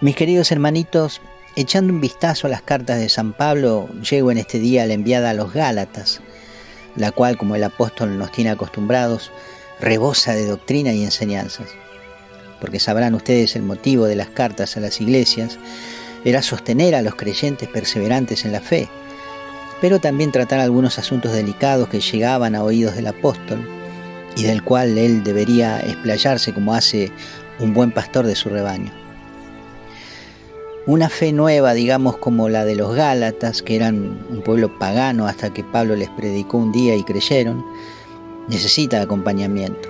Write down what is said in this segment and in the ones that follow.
Mis queridos hermanitos, echando un vistazo a las cartas de San Pablo, llego en este día a la enviada a los Gálatas, la cual, como el apóstol nos tiene acostumbrados, rebosa de doctrina y enseñanzas. Porque sabrán ustedes el motivo de las cartas a las iglesias, era sostener a los creyentes perseverantes en la fe, pero también tratar algunos asuntos delicados que llegaban a oídos del apóstol y del cual él debería explayarse como hace un buen pastor de su rebaño. Una fe nueva, digamos, como la de los Gálatas, que eran un pueblo pagano hasta que Pablo les predicó un día y creyeron, necesita acompañamiento.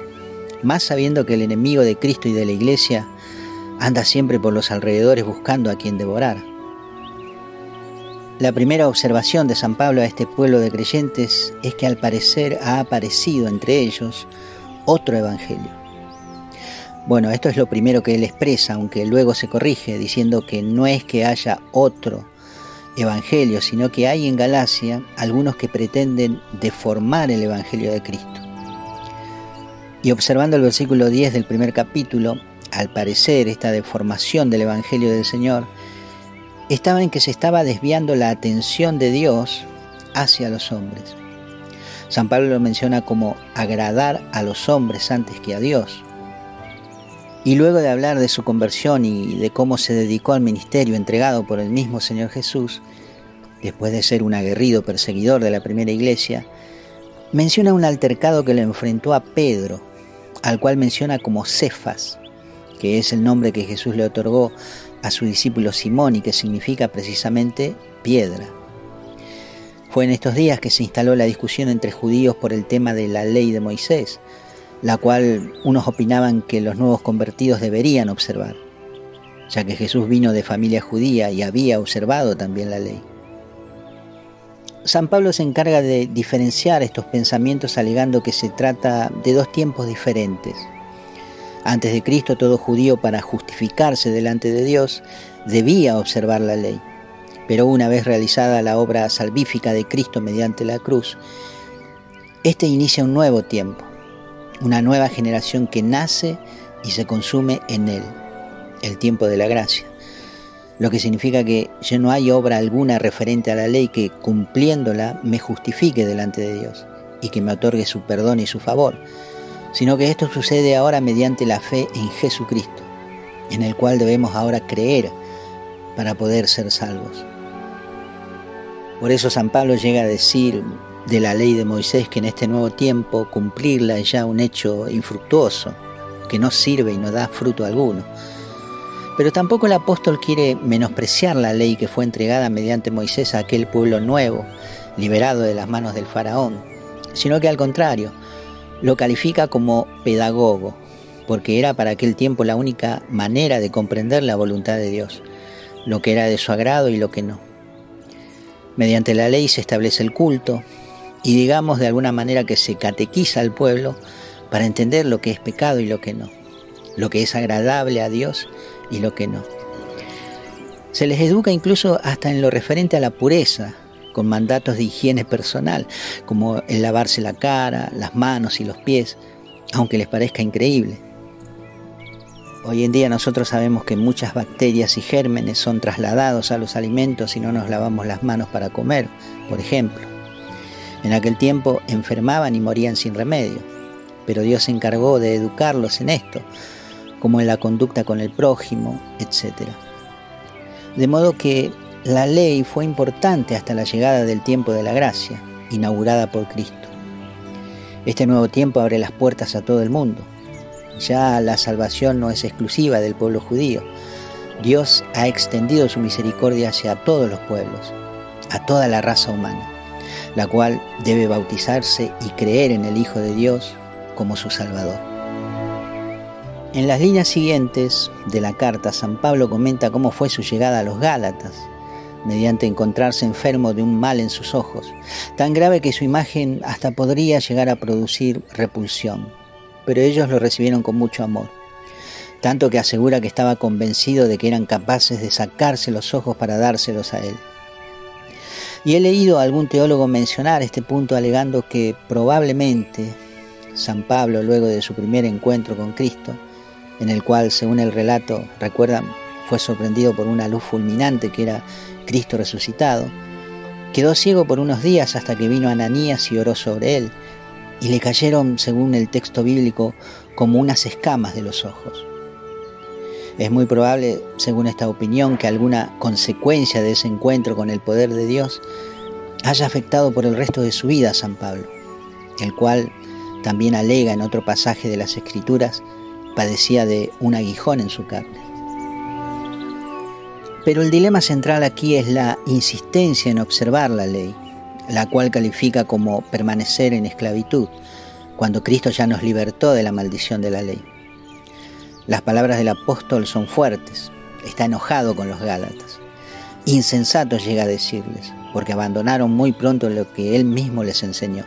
Más sabiendo que el enemigo de Cristo y de la iglesia anda siempre por los alrededores buscando a quien devorar. La primera observación de San Pablo a este pueblo de creyentes es que al parecer ha aparecido entre ellos otro evangelio. Bueno, esto es lo primero que él expresa, aunque luego se corrige diciendo que no es que haya otro evangelio, sino que hay en Galacia algunos que pretenden deformar el evangelio de Cristo. Y observando el versículo 10 del primer capítulo, al parecer esta deformación del evangelio del Señor estaba en que se estaba desviando la atención de Dios hacia los hombres. San Pablo lo menciona como agradar a los hombres antes que a Dios. Y luego de hablar de su conversión y de cómo se dedicó al ministerio entregado por el mismo Señor Jesús, después de ser un aguerrido perseguidor de la primera iglesia, menciona un altercado que le enfrentó a Pedro, al cual menciona como Cefas, que es el nombre que Jesús le otorgó a su discípulo Simón y que significa precisamente piedra. Fue en estos días que se instaló la discusión entre judíos por el tema de la ley de Moisés, la cual unos opinaban que los nuevos convertidos deberían observar, ya que Jesús vino de familia judía y había observado también la ley. San Pablo se encarga de diferenciar estos pensamientos alegando que se trata de dos tiempos diferentes. Antes de Cristo todo judío para justificarse delante de Dios debía observar la ley, pero una vez realizada la obra salvífica de Cristo mediante la cruz, este inicia un nuevo tiempo, una nueva generación que nace y se consume en Él, el tiempo de la gracia. Lo que significa que ya no hay obra alguna referente a la ley que cumpliéndola me justifique delante de Dios y que me otorgue su perdón y su favor, sino que esto sucede ahora mediante la fe en Jesucristo, en el cual debemos ahora creer para poder ser salvos. Por eso San Pablo llega a decir de la ley de Moisés que en este nuevo tiempo cumplirla es ya un hecho infructuoso, que no sirve y no da fruto alguno. Pero tampoco el apóstol quiere menospreciar la ley que fue entregada mediante Moisés a aquel pueblo nuevo, liberado de las manos del faraón, sino que al contrario, lo califica como pedagogo, porque era para aquel tiempo la única manera de comprender la voluntad de Dios, lo que era de su agrado y lo que no. Mediante la ley se establece el culto, y digamos de alguna manera que se catequiza al pueblo para entender lo que es pecado y lo que no, lo que es agradable a Dios y lo que no. Se les educa incluso hasta en lo referente a la pureza, con mandatos de higiene personal, como el lavarse la cara, las manos y los pies, aunque les parezca increíble. Hoy en día nosotros sabemos que muchas bacterias y gérmenes son trasladados a los alimentos si no nos lavamos las manos para comer, por ejemplo. En aquel tiempo enfermaban y morían sin remedio, pero Dios se encargó de educarlos en esto, como en la conducta con el prójimo, etc. De modo que la ley fue importante hasta la llegada del tiempo de la gracia, inaugurada por Cristo. Este nuevo tiempo abre las puertas a todo el mundo. Ya la salvación no es exclusiva del pueblo judío. Dios ha extendido su misericordia hacia todos los pueblos, a toda la raza humana la cual debe bautizarse y creer en el Hijo de Dios como su Salvador. En las líneas siguientes de la carta, San Pablo comenta cómo fue su llegada a los Gálatas, mediante encontrarse enfermo de un mal en sus ojos, tan grave que su imagen hasta podría llegar a producir repulsión, pero ellos lo recibieron con mucho amor, tanto que asegura que estaba convencido de que eran capaces de sacarse los ojos para dárselos a él. Y he leído a algún teólogo mencionar este punto alegando que probablemente San Pablo, luego de su primer encuentro con Cristo, en el cual, según el relato, recuerdan, fue sorprendido por una luz fulminante que era Cristo resucitado. Quedó ciego por unos días hasta que vino Ananías y oró sobre él, y le cayeron, según el texto bíblico, como unas escamas de los ojos. Es muy probable, según esta opinión, que alguna consecuencia de ese encuentro con el poder de Dios haya afectado por el resto de su vida a San Pablo, el cual también alega en otro pasaje de las Escrituras, padecía de un aguijón en su carne. Pero el dilema central aquí es la insistencia en observar la ley, la cual califica como permanecer en esclavitud, cuando Cristo ya nos libertó de la maldición de la ley. Las palabras del apóstol son fuertes, está enojado con los Gálatas. Insensato llega a decirles, porque abandonaron muy pronto lo que él mismo les enseñó.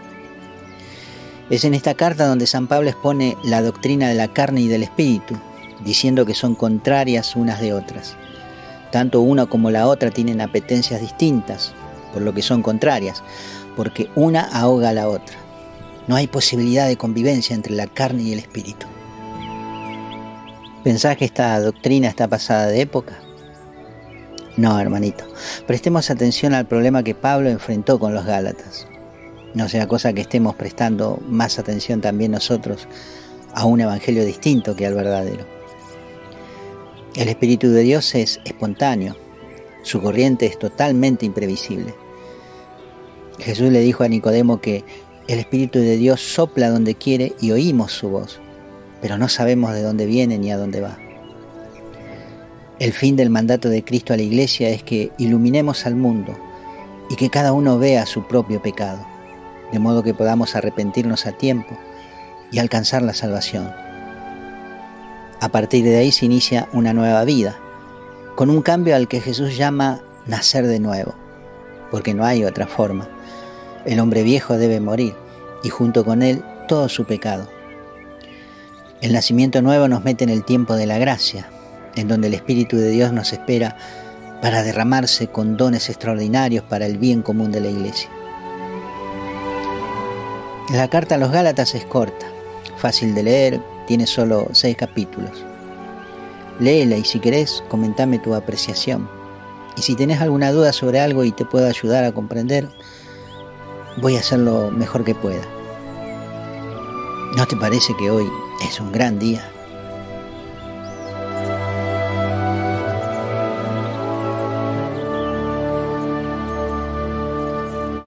Es en esta carta donde San Pablo expone la doctrina de la carne y del espíritu, diciendo que son contrarias unas de otras tanto una como la otra tienen apetencias distintas, por lo que son contrarias, porque una ahoga a la otra. No hay posibilidad de convivencia entre la carne y el espíritu. ¿Pensás que esta doctrina está pasada de época? No, hermanito. Prestemos atención al problema que Pablo enfrentó con los Gálatas. No sea cosa que estemos prestando más atención también nosotros a un evangelio distinto que al verdadero. El Espíritu de Dios es espontáneo, su corriente es totalmente imprevisible. Jesús le dijo a Nicodemo que el Espíritu de Dios sopla donde quiere y oímos su voz, pero no sabemos de dónde viene ni a dónde va. El fin del mandato de Cristo a la Iglesia es que iluminemos al mundo y que cada uno vea su propio pecado, de modo que podamos arrepentirnos a tiempo y alcanzar la salvación. A partir de ahí se inicia una nueva vida, con un cambio al que Jesús llama nacer de nuevo, porque no hay otra forma. El hombre viejo debe morir y junto con él todo su pecado. El nacimiento nuevo nos mete en el tiempo de la gracia, en donde el Espíritu de Dios nos espera para derramarse con dones extraordinarios para el bien común de la Iglesia. La carta a los Gálatas es corta, fácil de leer, tiene solo seis capítulos. Léela y si querés, comentame tu apreciación. Y si tenés alguna duda sobre algo y te puedo ayudar a comprender, voy a hacer lo mejor que pueda. ¿No te parece que hoy es un gran día?